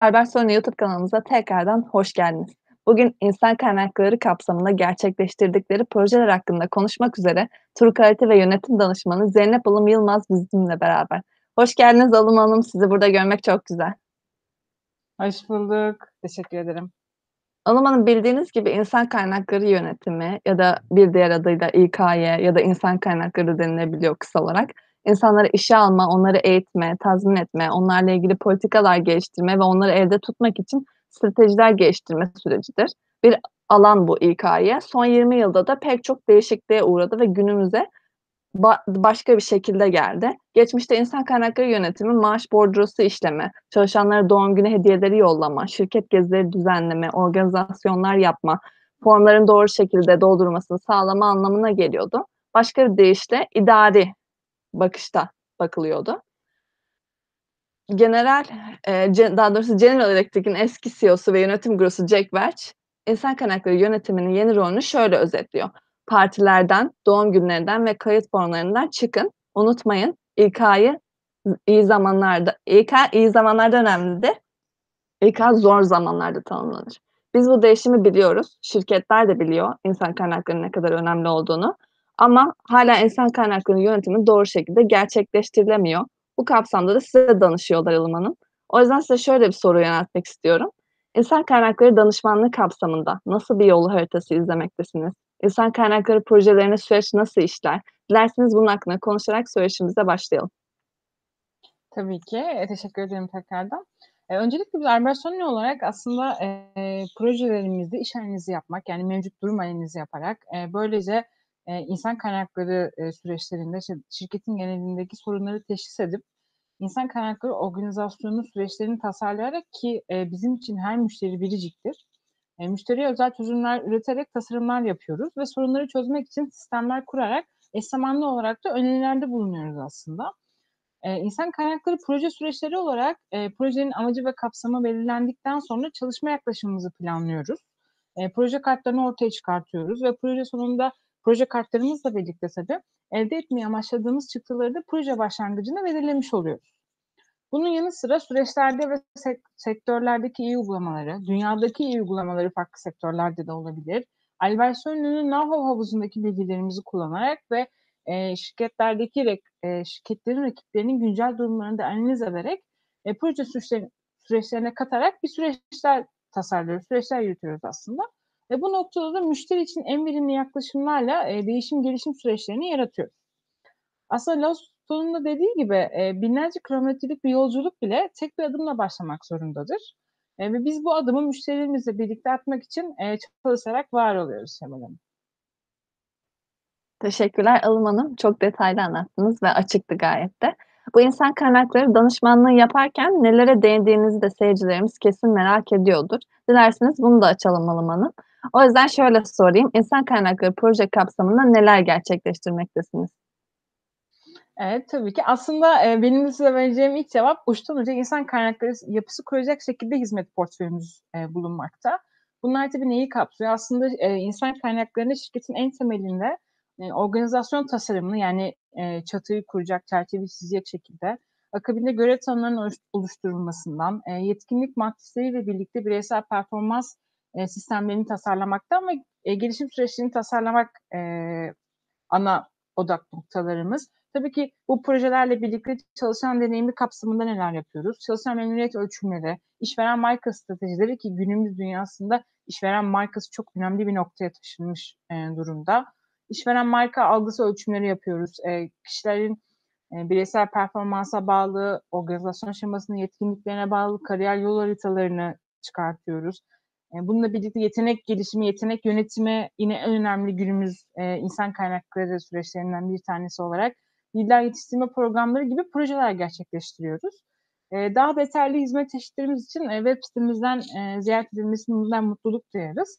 Albert Sonra YouTube kanalımıza tekrardan hoş geldiniz. Bugün insan kaynakları kapsamında gerçekleştirdikleri projeler hakkında konuşmak üzere Tur Kalite ve Yönetim Danışmanı Zeynep Alım Yılmaz bizimle beraber. Hoş geldiniz Alım Hanım. Sizi burada görmek çok güzel. Hoş bulduk. Teşekkür ederim. Alım Hanım bildiğiniz gibi insan kaynakları yönetimi ya da bir diğer adıyla İKY ya da insan kaynakları denilebiliyor kısa olarak. İnsanları işe alma, onları eğitme, tazmin etme, onlarla ilgili politikalar geliştirme ve onları evde tutmak için stratejiler geliştirme sürecidir. Bir alan bu İK'ye. Son 20 yılda da pek çok değişikliğe uğradı ve günümüze ba başka bir şekilde geldi. Geçmişte insan kaynakları yönetimi maaş bordrosu işleme, çalışanlara doğum günü hediyeleri yollama, şirket gezileri düzenleme, organizasyonlar yapma, formların doğru şekilde doldurmasını sağlama anlamına geliyordu. Başka bir deyişle idari bakışta bakılıyordu. General, eee, daha doğrusu General Electric'in eski CEO'su ve yönetim gurusu Jack Welch, insan kaynakları yönetiminin yeni rolünü şöyle özetliyor: "Partilerden, doğum günlerinden ve kayıt formlarından çıkın. Unutmayın, İK'yı iyi zamanlarda İK iyi zamanlarda önemlidir. İK zor zamanlarda tanımlanır." Biz bu değişimi biliyoruz. Şirketler de biliyor insan kaynaklarının ne kadar önemli olduğunu. Ama hâlâ insan kaynakları yönetimi doğru şekilde gerçekleştirilemiyor. Bu kapsamda da size danışıyorlar Ilım Hanım. O yüzden size şöyle bir soru yöneltmek istiyorum. İnsan kaynakları danışmanlığı kapsamında nasıl bir yol haritası izlemektesiniz? İnsan kaynakları projelerinde süreç nasıl işler? Dilerseniz bunun hakkında konuşarak söyleşimize başlayalım. Tabii ki. Eee, teşekkür ederim tekrardan. Eee, öncelikle biz Albert Sony olarak aslında, eee, projelerimizde iş analizi yapmak, yani mevcut durum analizi yaparak, eee, böylece eee, insan kaynakları, süreçlerinde şir şirketin genelindeki sorunları teşhis edip insan kaynakları organizasyonu süreçlerini tasarlayarak ki, bizim için her müşteri biriciktir. Müşteriye özel çözümler üreterek tasarımlar yapıyoruz ve sorunları çözmek için sistemler kurarak eş zamanlı olarak da önerilerde bulunuyoruz aslında. Eee, insan kaynakları proje süreçleri olarak, projenin amacı ve kapsamı belirlendikten sonra çalışma yaklaşımımızı planlıyoruz. Proje kartlarını ortaya çıkartıyoruz ve proje sonunda proje kartlarımızla birlikte tabii, elde etmeyi amaçladığımız çıktıları da proje başlangıcında belirlemiş oluyoruz. Bunun yanı sıra süreçlerde ve sek sektörlerdeki iyi uygulamaları, dünyadaki iyi uygulamaları farklı sektörlerde de olabilir. Albert Sony'nin know-how havuzundaki bilgilerimizi kullanarak ve, eee, şirketlerdeki eee, şirketlerin rakiplerinin güncel durumlarını da analiz ederek, eee, proje süreçleri süreçlerine katarak bir süreçler tasarlıyoruz, süreçler yürütüyoruz aslında ve bu noktada da müşteri için en verimli yaklaşımlarla, eee, değişim gelişim süreçlerini yaratıyoruz. Aslında Lao Tzu'nun da dediği gibi, eee, binlerce kilometrelik bir yolculuk bile tek bir adımla başlamak zorundadır. Eee, ve biz bu adımı müşterilerimizle birlikte atmak için, eee, çalışarak var oluyoruz Şevval Hanım. Teşekkürler Alım Hanım. Çok detaylı anlattınız ve açıktı gayet de. Bu insan kaynakları danışmanlığı yaparken nelere değindiğinizi de seyircilerimiz kesin merak ediyordur. Dilerseniz bunu da açalım Alım Hanım. O yüzden şöyle sorayım, insan kaynakları proje kapsamında neler gerçekleştirmektesiniz? Evet, tabii ki. Aslında, eee, benim de size vereceğim ilk cevap uçtan uca insan kaynakları yapısı kuracak şekilde hizmet portföyümüz, eee, bulunmakta. Bunlar tabii neyi kapsıyor? Aslında, eee, insan kaynaklarını şirketin en temelinde, eee, organizasyon tasarımını, yani, eee, çatıyı kuracak, çerçeveyi çizecek şekilde, akabinde görev tanımlarının oluş oluşturulmasından, eee, yetkinlik matrisleriyle birlikte bireysel performans, eee, sistemlerini tasarlamaktan ve, eee, gelişim süreçlerini tasarlamak, eee, ana odak noktalarımız. Tabii ki bu projelerle birlikte çalışan deneyimi kapsamında neler yapıyoruz? Çalışan memnuniyet ölçümleri, işveren marka stratejileri ki günümüz dünyasında işveren markası çok önemli bir noktaya taşınmış, eee, durumda. İşveren marka algısı ölçümleri yapıyoruz. Eee, kişilerin, eee, bireysel performansa bağlı, organizasyon şemasının yetkinliklerine bağlı kariyer yol haritalarını çıkartıyoruz. Eee, bununla birlikte yetenek gelişimi, yetenek yönetimi yine en önemli günümüz, eee, insan kaynakları süreçlerinden bir tanesi olarak lider yetiştirme programları gibi projeler gerçekleştiriyoruz. Eee, daha detaylı hizmet çeşitlerimiz için, web sitemizden, ziyaret edilmesinden mutluluk duyarız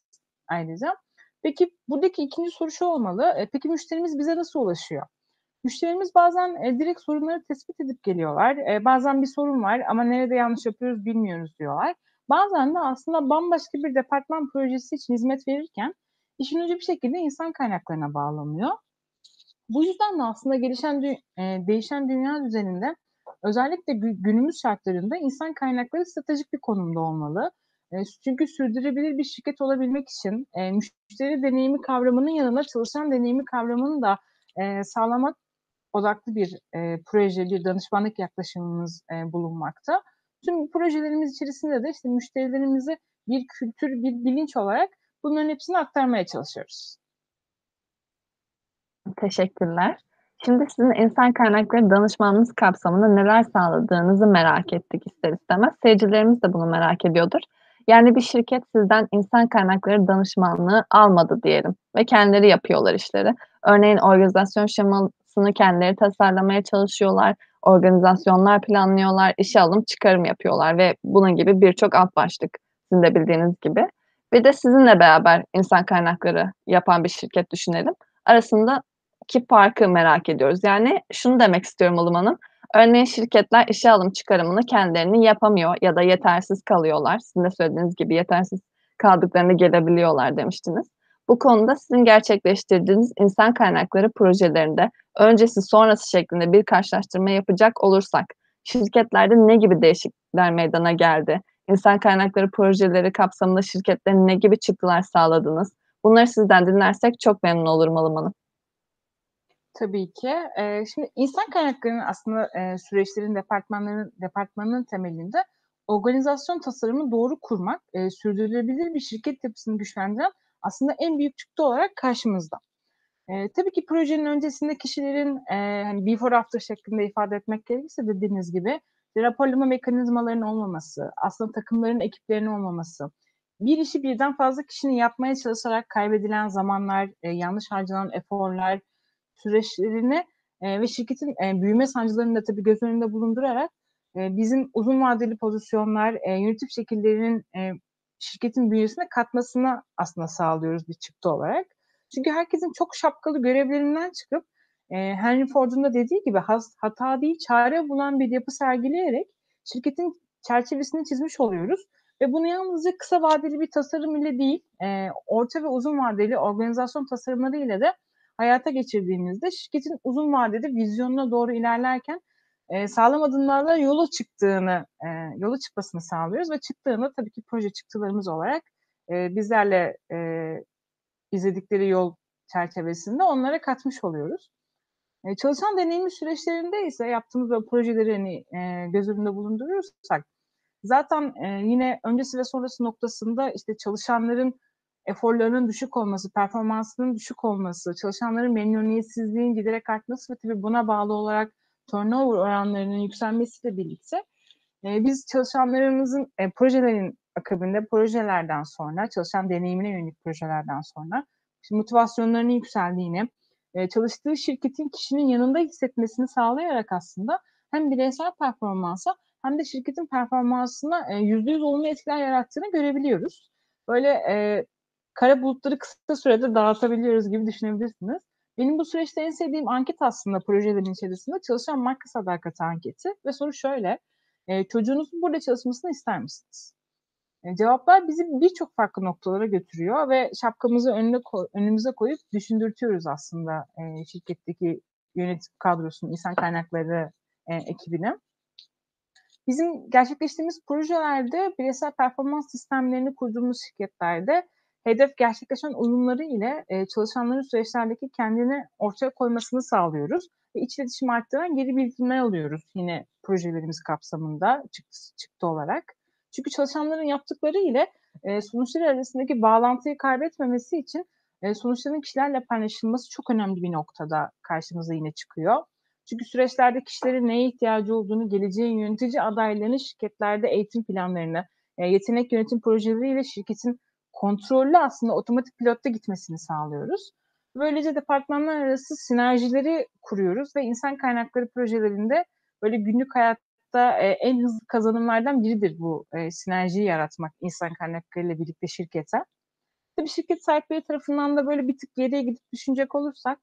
ayrıca. Peki, buradaki 2'nci soru şu olmalı: peki müşterimiz bize nasıl ulaşıyor? Müşterimiz bazen, direkt sorunları tespit edip geliyorlar. Bazen bir sorun var ama nerede yanlış yapıyoruz bilmiyoruz diyorlar. Bazen de aslında bambaşka bir departman projesi için hizmet verirken işin ucu bir şekilde insan kaynaklarına bağlanıyor. Bu yüzden de aslında gelişen dü eee, değişen dünya düzeninde özellikle gü günümüz şartlarında insan kaynakları stratejik bir konumda olmalı. Eee, çünkü sürdürülebilir bir şirket olabilmek için, eee, müşteri deneyimi kavramının yanında çalışan deneyimi kavramını da, sağlamak odaklı bir, proje, bir danışmanlık yaklaşımımız, eee, bulunmakta. Tüm projelerimiz içerisinde de, işte, müşterilerimize bir kültür, bir bilinç olarak bunların hepsini aktarmaya çalışıyoruz. Teşekkürler. Şimdi sizin insan kaynakları danışmanlığınız kapsamında neler sağladığınızı merak ettik ister istemez. Seyircilerimiz de bunu merak ediyordur. Yani bir şirket sizden insan kaynakları danışmanlığı almadı diyelim ve kendileri yapıyorlar işleri. Örneğin organizasyon şemasını kendileri tasarlamaya çalışıyorlar, organizasyonlar planlıyorlar, işe alım çıkarım yapıyorlar ve bunun gibi birçok alt başlık sizin de bildiğiniz gibi. Bir de sizinle beraber insan kaynakları yapan bir şirket düşünelim. Arasındaki farkı merak ediyoruz. Yani şunu demek istiyorum Ilım Hanım, örneğin şirketler işe alım çıkarımını kendilerini yapamıyor ya da yetersiz kalıyorlar. Sizin de söylediğiniz gibi yetersiz kaldıklarında gelebiliyorlar demiştiniz. Bu konuda sizin gerçekleştirdiğiniz insan kaynakları projelerinde öncesi sonrası şeklinde bir karşılaştırma yapacak olursak şirketlerde ne gibi değişiklikler meydana geldi? İnsan kaynakları projeleri kapsamında şirketlere ne gibi çıktılar sağladınız? Bunları sizden dinlersek çok memnun olurum Ilım Hanım. Tabii ki. Şimdi insan kaynaklarının aslında, süreçlerin, departmanların departmanının temelinde organizasyon tasarımını doğru kurmak, sürdürülebilir bir şirket yapısını güçlendiren aslında en büyük çıktı olarak karşımızda. Eee, tabii ki projenin öncesinde kişilerin, eee, hani, before after şeklinde ifade etmek gerekirse dediğiniz gibi raporlama mekanizmalarının olmaması, aslında takımların, ekiplerinin olmaması, bir işi birden fazla kişinin yapmaya çalışarak kaybedilen zamanlar, eee, yanlış harcanan eforlar, süreçlerini, eee, ve şirketin, eee, büyüme sancılarını da tabii göz önünde bulundurarak, eee, bizim uzun vadeli pozisyonlar, eee, yönetim şekillerinin, eee, şirketin bünyesine katmasını aslında sağlıyoruz bir çıktı olarak. Çünkü herkesin çok şapkalı görevlerinden çıkıp, eee, Henry Ford'un da dediği gibi hata değil çare bulan bir yapı sergileyerek şirketin çerçevesini çizmiş oluyoruz ve bunu yalnızca kısa vadeli bir tasarım ile değil, eee, orta ve uzun vadeli organizasyon tasarımları ile de hayata geçirdiğimizde şirketin uzun vadede vizyonuna doğru ilerlerken, eee, sağlam adımlarla yola çıktığını, eee, yola çıkmasını sağlıyoruz ve çıktığında tabii ki proje çıktılarımız olarak, eee, bizlerle, eee, izledikleri yol çerçevesinde onlara katmış oluyoruz. Eee, çalışan deneyimi süreçlerinde ise yaptığımız böyle projeleri, hani, eee, göz önünde bulundurursak zaten, eee, yine öncesi ve sonrası noktasında, işte, çalışanların eforlarının düşük olması, performansının düşük olması, çalışanların memnuniyetsizliğin giderek artması ve tabii buna bağlı olarak turnover oranlarının yükselmesiyle birlikte, eee, biz çalışanlarımızın, eee, projelerin akabinde projelerden sonra, çalışan deneyimine yönelik projelerden sonra, motivasyonlarının yükseldiğini, eee, çalıştığı şirketin kişinin yanında hissetmesini sağlayarak aslında hem bireysel performansa hem de şirketin performansına, eee, %100 olumlu etkiler yarattığını görebiliyoruz. Böyle, eee, kara bulutları kısa sürede dağıtabiliyoruz gibi düşünebilirsiniz. Benim bu süreçte en sevdiğim anket aslında projelerin içerisinde çalışan marka sadakati anketi ve soru şöyle: Eee, çocuğunuzun burada çalışmasını ister misiniz? Eee, cevaplar bizi birçok farklı noktalara götürüyor ve şapkamızı önüne önümüze koyup düşündürtüyoruz aslında, eee, şirketteki yönetim kadrosunu, insan kaynakları, eee, ekibini. Bizim gerçekleştirdiğimiz projelerde bireysel performans sistemlerini kurduğumuz şirketlerde hedef gerçekleşen uyumları ile, eee, çalışanların süreçlerdeki kendini ortaya koymasını sağlıyoruz ve iç iletişimi arttıran geri bildirimler alıyoruz yine projelerimiz kapsamında çıktıs çıktı olarak. Çünkü çalışanların yaptıkları ile, eee, sonuçları arasındaki bağlantıyı kaybetmemesi için, eee, sonuçların kişilerle paylaşılması çok önemli bir noktada karşımıza yine çıkıyor. Çünkü süreçlerde kişilerin neye ihtiyacı olduğunu, geleceğin yönetici adaylarının şirketlerde eğitim planlarını, eee, yetenek yönetim projeleriyle şirketin kontrollü aslında otomatik pilotta gitmesini sağlıyoruz. Böylece departmanlar arası sinerjileri kuruyoruz ve insan kaynakları projelerinde böyle günlük hayatta, eee, en hızlı kazanımlardan biridir bu, eee, sinerjiyi yaratmak insan kaynaklarıyla birlikte şirkete. Tabii şirket sahipleri tarafından da böyle bir tık geriye gidip düşünecek olursak,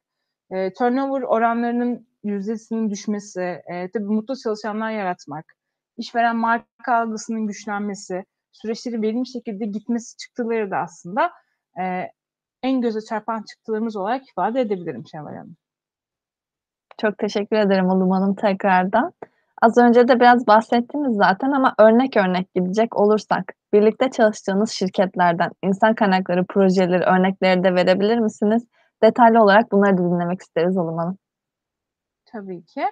eee, turnover oranlarının yüzdesinin düşmesi, eee, tabii mutlu çalışanlar yaratmak, işveren marka algısının güçlenmesi, süreçlerin verimli şekilde gitmesi çıktıları da aslında, eee, en göze çarpan çıktılarımız olarak ifade edebilirim Şevval Hanım. Çok teşekkür ederim Ilım Hanım tekrardan. Az önce de biraz bahsettiniz zaten ama örnek örnek gidecek olursak, birlikte çalıştığınız şirketlerden insan kaynakları projeleri örnekleri de verebilir misiniz? Detaylı olarak bunları da dinlemek isteriz o zaman. Tabii ki.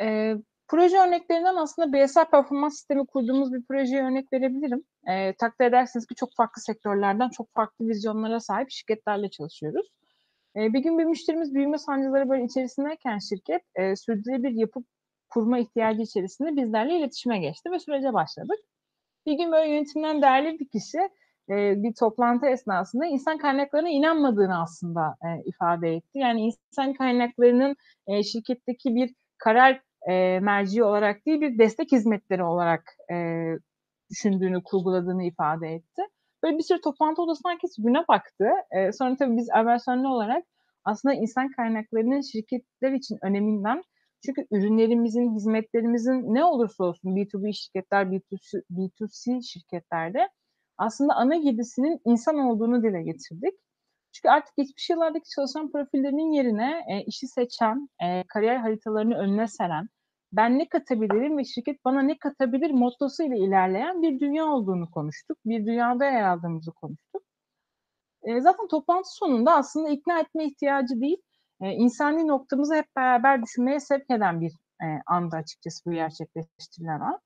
Eee, proje örneklerinden aslında bireysel performans sistemi kurduğumuz bir projeye örnek verebilirim. Eee, takdir edersiniz ki çok farklı sektörlerden çok farklı vizyonlara sahip şirketlerle çalışıyoruz. Eee, bir gün bir müşterimiz büyüme sancıları böyle içerisindeyken şirket, eee, sürdürülebilir yapı kurma ihtiyacı içerisinde bizlerle iletişime geçti ve sürece başladık. Bir gün böyle yönetimden değerli bir kişi, eee, bir toplantı esnasında insan kaynaklarına inanmadığını aslında, eee, ifade etti. Yani insan kaynaklarının, eee, şirketteki bir karar, eee, merci olarak değil, bir destek hizmetleri olarak, eee, düşündüğünü, kurguladığını ifade etti. Böyle bir süre toplantı odasında herkes güne baktı. Eee, sonra tabii biz Avelsanlı olarak aslında insan kaynaklarının şirketler için öneminden çünkü ürünlerimizin, hizmetlerimizin ne olursa olsun B2B şirketler, B2C B2C şirketlerde aslında ana girdisinin insan olduğunu dile getirdik. Çünkü artık geçmiş yıllardaki çalışan profillerinin yerine, eee, işi seçen, eee, kariyer haritalarını önüne seren, ben ne katabilirim ve şirket bana ne katabilir mottosuyla ilerleyen bir dünya olduğunu konuştuk. Bir dünyada yer aldığımızı konuştuk. Eee, zaten toplantı sonunda aslında ikna etme ihtiyacı değil, eee, insani noktamızı hep beraber düşünmeye sevk eden bir, eee, andı açıkçası bu gerçekleştirilen an.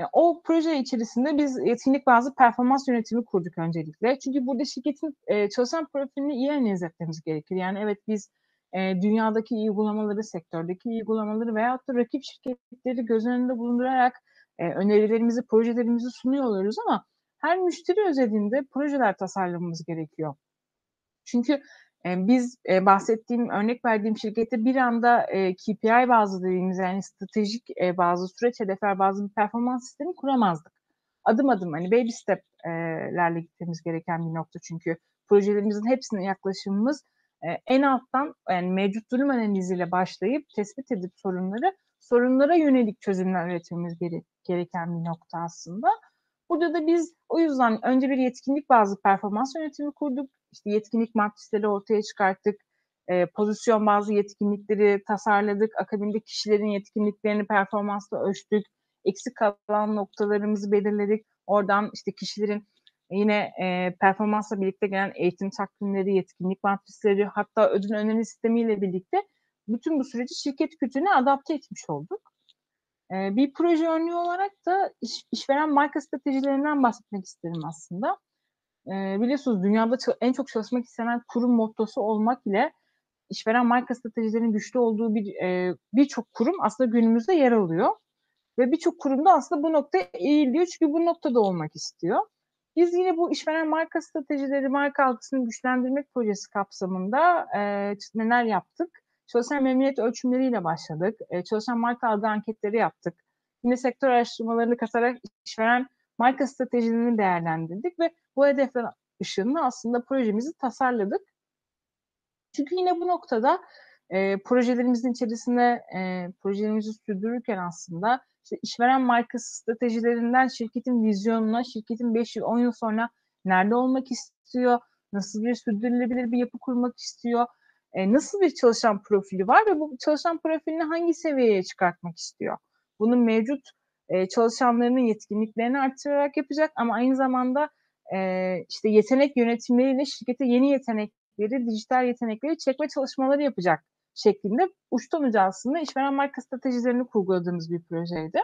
Eee, o proje içerisinde biz yetkinlik bazlı performans yönetimi kurduk öncelikle. Çünkü burada şirketin, eee, çalışan profilini iyi analiz etmemiz gerekir. Yani evet biz, eee, dünyadaki uygulamaları, sektördeki uygulamaları veyahut da rakip şirketleri göz önünde bulundurarak, eee, önerilerimizi, projelerimizi sunuyor oluyoruz ama her müşteri özelinde projeler tasarlamamız gerekiyor. Çünkü, eee, biz, eee, bahsettiğim, örnek verdiğim şirkette bir anda, eee, KPI bazlı dediğimiz yani stratejik, eee, bazlı süreç hedefler bazlı bir performans sistemi kuramazdık. Adım adım hani baby step eee, lerle gitmemiz gereken bir nokta çünkü projelerimizin hepsine yaklaşımımız, en alttan yani mevcut durum analiziyle başlayıp tespit edip sorunları, sorunlara yönelik çözümler üretmemiz gere gereken bir nokta aslında. Burada da biz o yüzden önce bir yetkinlik bazlı performans yönetimi kurduk. İşte yetkinlik matrisleri ortaya çıkarttık. Eee, pozisyon bazlı yetkinlikleri tasarladık. Akabinde kişilerin yetkinliklerini performansla ölçtük. Eksik kalan noktalarımızı belirledik. Oradan işte kişilerin yine, eee, performansla birlikte gelen eğitim takvimleri, yetkinlik matrisleri hatta ödül öneri sistemiyle birlikte bütün bu süreci şirket kültürüne adapte etmiş olduk. Eee, bir proje örneği olarak da iş işveren marka stratejilerinden bahsetmek isterim aslında. Eee, biliyorsunuz dünyada en çok çalışmak istenen kurum mottosu olmak ile işveren marka stratejilerinin güçlü olduğu bir, eee, birçok kurum aslında günümüzde yer alıyor ve birçok kurum da aslında bu noktaya eğiliyor çünkü bu noktada olmak istiyor. Biz yine bu işveren marka stratejileri, marka algısını güçlendirmek projesi kapsamında, ç neler yaptık? Çalışan memnuniyet ölçümleriyle başladık. Eee, çalışan marka algı anketleri yaptık. Yine sektör araştırmalarını katarak işveren marka stratejilerini değerlendirdik ve bu hedefler ışığında aslında projemizi tasarladık. Çünkü yine bu noktada, eee, projelerimizin içerisinde, eee, projelerimizi sürdürürken aslında işte işveren markası stratejilerinden şirketin vizyonuna, şirketin 5 yıl, 10 yıl sonra nerede olmak istiyor, nasıl bir sürdürülebilir bir yapı kurmak istiyor, eee, nasıl bir çalışan profili var ve bu çalışan profilini hangi seviyeye çıkartmak istiyor? Bunu mevcut, eee, çalışanlarının yetkinliklerini arttırarak yapacak ama aynı zamanda, eee, işte yetenek yönetimleriyle şirkete yeni yetenekleri, dijital yetenekleri çekme çalışmaları yapacak şeklinde uçtan uca aslında işveren marka stratejilerini kurguladığımız bir projeydi.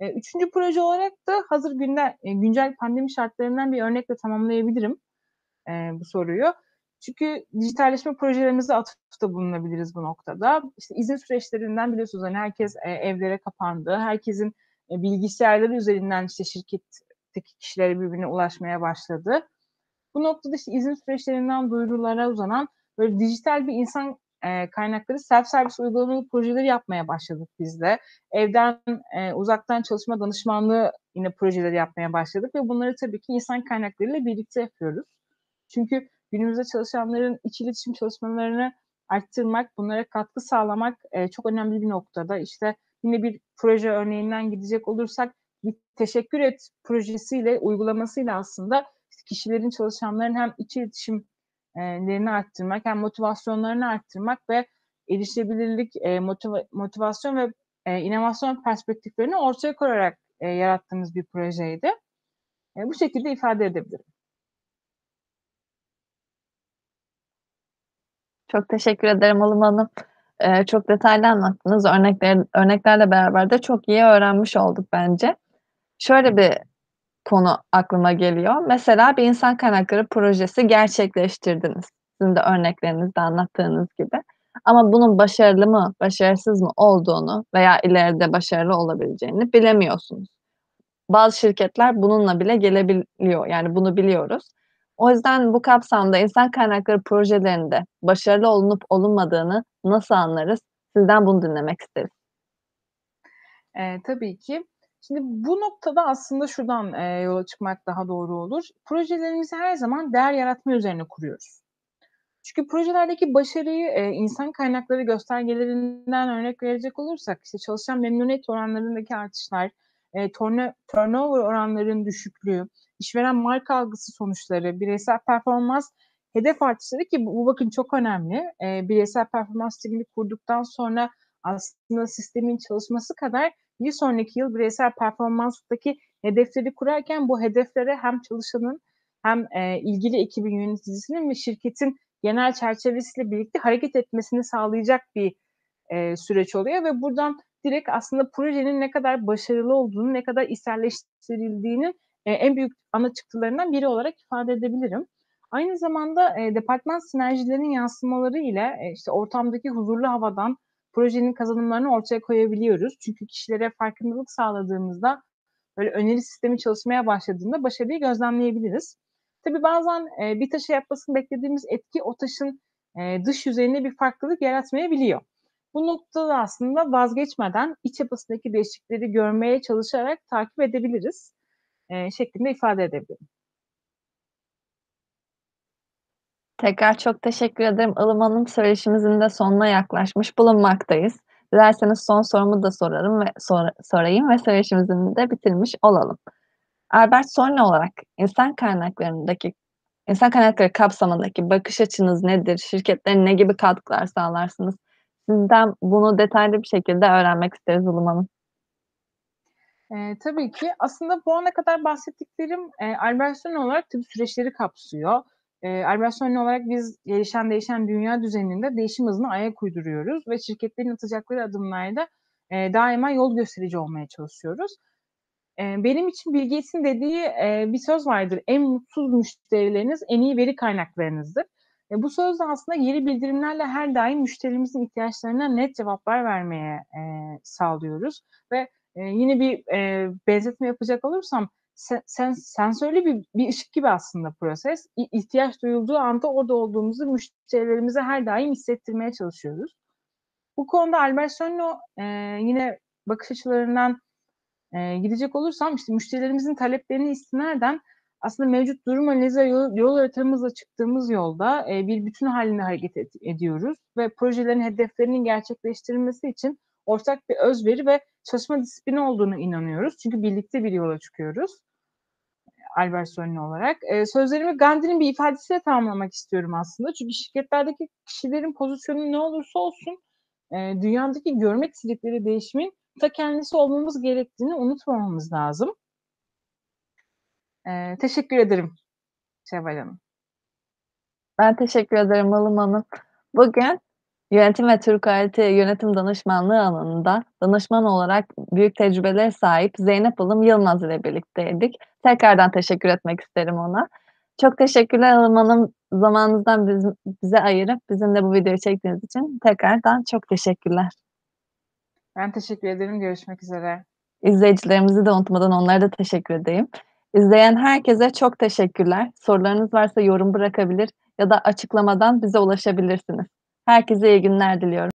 Eee, 3'üncü proje olarak da hazır günde eee, güncel pandemi şartlarından bir örnekle tamamlayabilirim, eee, bu soruyu. Çünkü dijitalleşme projelerimize atıfta bulunabiliriz bu noktada. İşte izin süreçlerinden biliyorsunuz hani herkes, evlere kapandı. Herkesin, bilgisayarları üzerinden işte şirketteki kişilere birbirine ulaşmaya başladı. Bu noktada işte izin süreçlerinden duyurulara uzanan böyle dijital bir insan, eee, kaynakları self servis uygulamalı projeleri yapmaya başladık biz de. Evden, eee, uzaktan çalışma danışmanlığı yine projeleri yapmaya başladık ve bunları tabii ki insan kaynaklarıyla birlikte yapıyoruz. Çünkü günümüzde çalışanların iç iletişim çalışmalarını arttırmak, bunlara katkı sağlamak, eee, çok önemli bir noktada. İşte yine bir proje örneğinden gidecek olursak bir teşekkür et projesiyle, uygulamasıyla aslında kişilerin, çalışanların hem iç iletişim lerini arttırmak hem motivasyonlarını arttırmak ve erişebilirlik, motiva motivasyon ve, eee, inovasyon perspektiflerini ortaya koyarak, eee, yarattığımız bir projeydi. Bu şekilde ifade edebilirim. Çok teşekkür ederim Ilım Hanım. Çok detaylı anlattınız. Örnekler örneklerle beraber de çok iyi öğrenmiş olduk bence. Şöyle bir konu aklıma geliyor. Mesela bir insan kaynakları projesi gerçekleştirdiniz. Sizin de örneklerinizde anlattığınız gibi. Ama bunun başarılı mı, başarısız mı olduğunu veya ileride başarılı olabileceğini bilemiyorsunuz. Bazı şirketler bununla bile gelebiliyor. Yani bunu biliyoruz. O yüzden bu kapsamda insan kaynakları projelerinde başarılı olunup olunmadığını nasıl anlarız? Sizden bunu dinlemek isteriz. Eee, tabii ki. Şimdi bu noktada aslında şuradan, eee, yola çıkmak daha doğru olur. Projelerimizi her zaman değer yaratma üzerine kuruyoruz. Çünkü projelerdeki başarıyı, eee, insan kaynakları göstergelerinden örnek verecek olursak, işte, çalışan memnuniyet oranlarındaki artışlar, torna turnover oranlarının düşüklüğü, işveren marka algısı sonuçları, bireysel performans hedef artışları ki bu bakın çok önemli. Eee, bireysel performans timini kurduktan sonra aslında sistemin çalışması kadar bir sonraki yıl bireysel performanstaki hedefleri kurarken bu hedeflere hem çalışanın hem, eee, ilgili ekibin yöneticisinin ve şirketin genel çerçevesiyle birlikte hareket etmesini sağlayacak bir, eee, süreç oluyor ve buradan direkt aslında projenin ne kadar başarılı olduğunu, ne kadar içselleştirildiğinin, eee, en büyük ana çıktılarından biri olarak ifade edebilirim. Aynı zamanda, eee, departman sinerjilerinin yansımaları ile, eee, işte, ortamdaki huzurlu havadan projenin kazanımlarını ortaya koyabiliyoruz. Çünkü kişilere farkındalık sağladığımızda, böyle öneri sistemi çalışmaya başladığında başarıyı gözlemleyebiliriz. Tabii bazen, eee, bir taşa yapmasını beklediğimiz etki o taşın, eee, dış yüzeyinde bir farklılık yaratmayabiliyor. Bu noktada aslında vazgeçmeden iç yapısındaki değişiklikleri görmeye çalışarak takip edebiliriz, eee, şeklinde ifade edebilirim. Tekrar çok teşekkür ederim Ilım Hanım. Söyleşimizin de sonuna yaklaşmış bulunmaktayız. Dilerseniz son sorumu da sorarım ve sor sorayım ve söyleşimizi de bitirmiş olalım. Albert Sonne olarak insan kaynaklarındaki insan kaynakları kapsamındaki bakış açınız nedir? Şirketlere ne gibi katkılar sağlarsınız? Sizden bunu detaylı bir şekilde öğrenmek isteriz Ilım Hanım. Eee, tabii ki. Aslında bu ana kadar bahsettiklerim, eee, Albert Sonne olarak tabii süreçleri kapsıyor. Albert Sonne olarak biz gelişen değişen dünya düzeninde değişim hızına ayak uyduruyoruz ve şirketlerin atacakları adımlarda, eee, daima yol gösterici olmaya çalışıyoruz. Eee, benim için Bill dediği, eee, bir söz vardır: "En mutsuz müşterileriniz en iyi veri kaynaklarınızdır." E, bu sözle aslında geri bildirimlerle her daim müşterimizin ihtiyaçlarına net cevaplar vermeye, eee, sağlıyoruz ve, eee, yine bir, eee, benzetme yapacak olursam se sen sensörlü bir bir ışık gibi aslında proses. İhtiyaç duyulduğu anda orada olduğumuzu müşterilerimize her daim hissettirmeye çalışıyoruz. Bu konuda Albert Sonne, eee, yine bakış açılarından, eee, gidecek olursam, işte, müşterilerimizin taleplerine istinaden aslında mevcut durum analizi yol yol haritamızla çıktığımız yolda, eee, bir bütün hâlinde hareket et ediyoruz ve projelerin hedeflerinin gerçekleştirilmesi için ortak bir özveri ve çalışma disiplini olduğuna inanıyoruz. Çünkü birlikte bir yola çıkıyoruz, Albert Sonne olarak. Eee, sözlerimi Gandhi'nin bir ifadesiyle tamamlamak istiyorum aslında. Çünkü şirketlerdeki kişilerin pozisyonu ne olursa olsun, eee, dünyadaki görmek istedikleri değişimin ta kendisi olmamız gerektiğini unutmamamız lazım. Eee, teşekkür ederim Şevval Hanım. Ben teşekkür ederim Ilım Hanım. Bugün yönetim ve Türk kalite yönetim danışmanlığı alanında danışman olarak büyük tecrübelere sahip Zeynep Ilım Yılmaz ile birlikteydik. Tekrardan teşekkür etmek isterim ona. Çok teşekkürler Ilım Hanım. Zamanınızdan bizim bize ayırıp bizimle bu videoyu çektiğiniz için tekrardan çok teşekkürler. Ben teşekkür ederim. Görüşmek üzere. İzleyicilerimizi de unutmadan onlara da teşekkür edeyim. İzleyen herkese çok teşekkürler. Sorularınız varsa yorum bırakabilir ya da açıklamadan bize ulaşabilirsiniz. Herkese iyi günler diliyorum.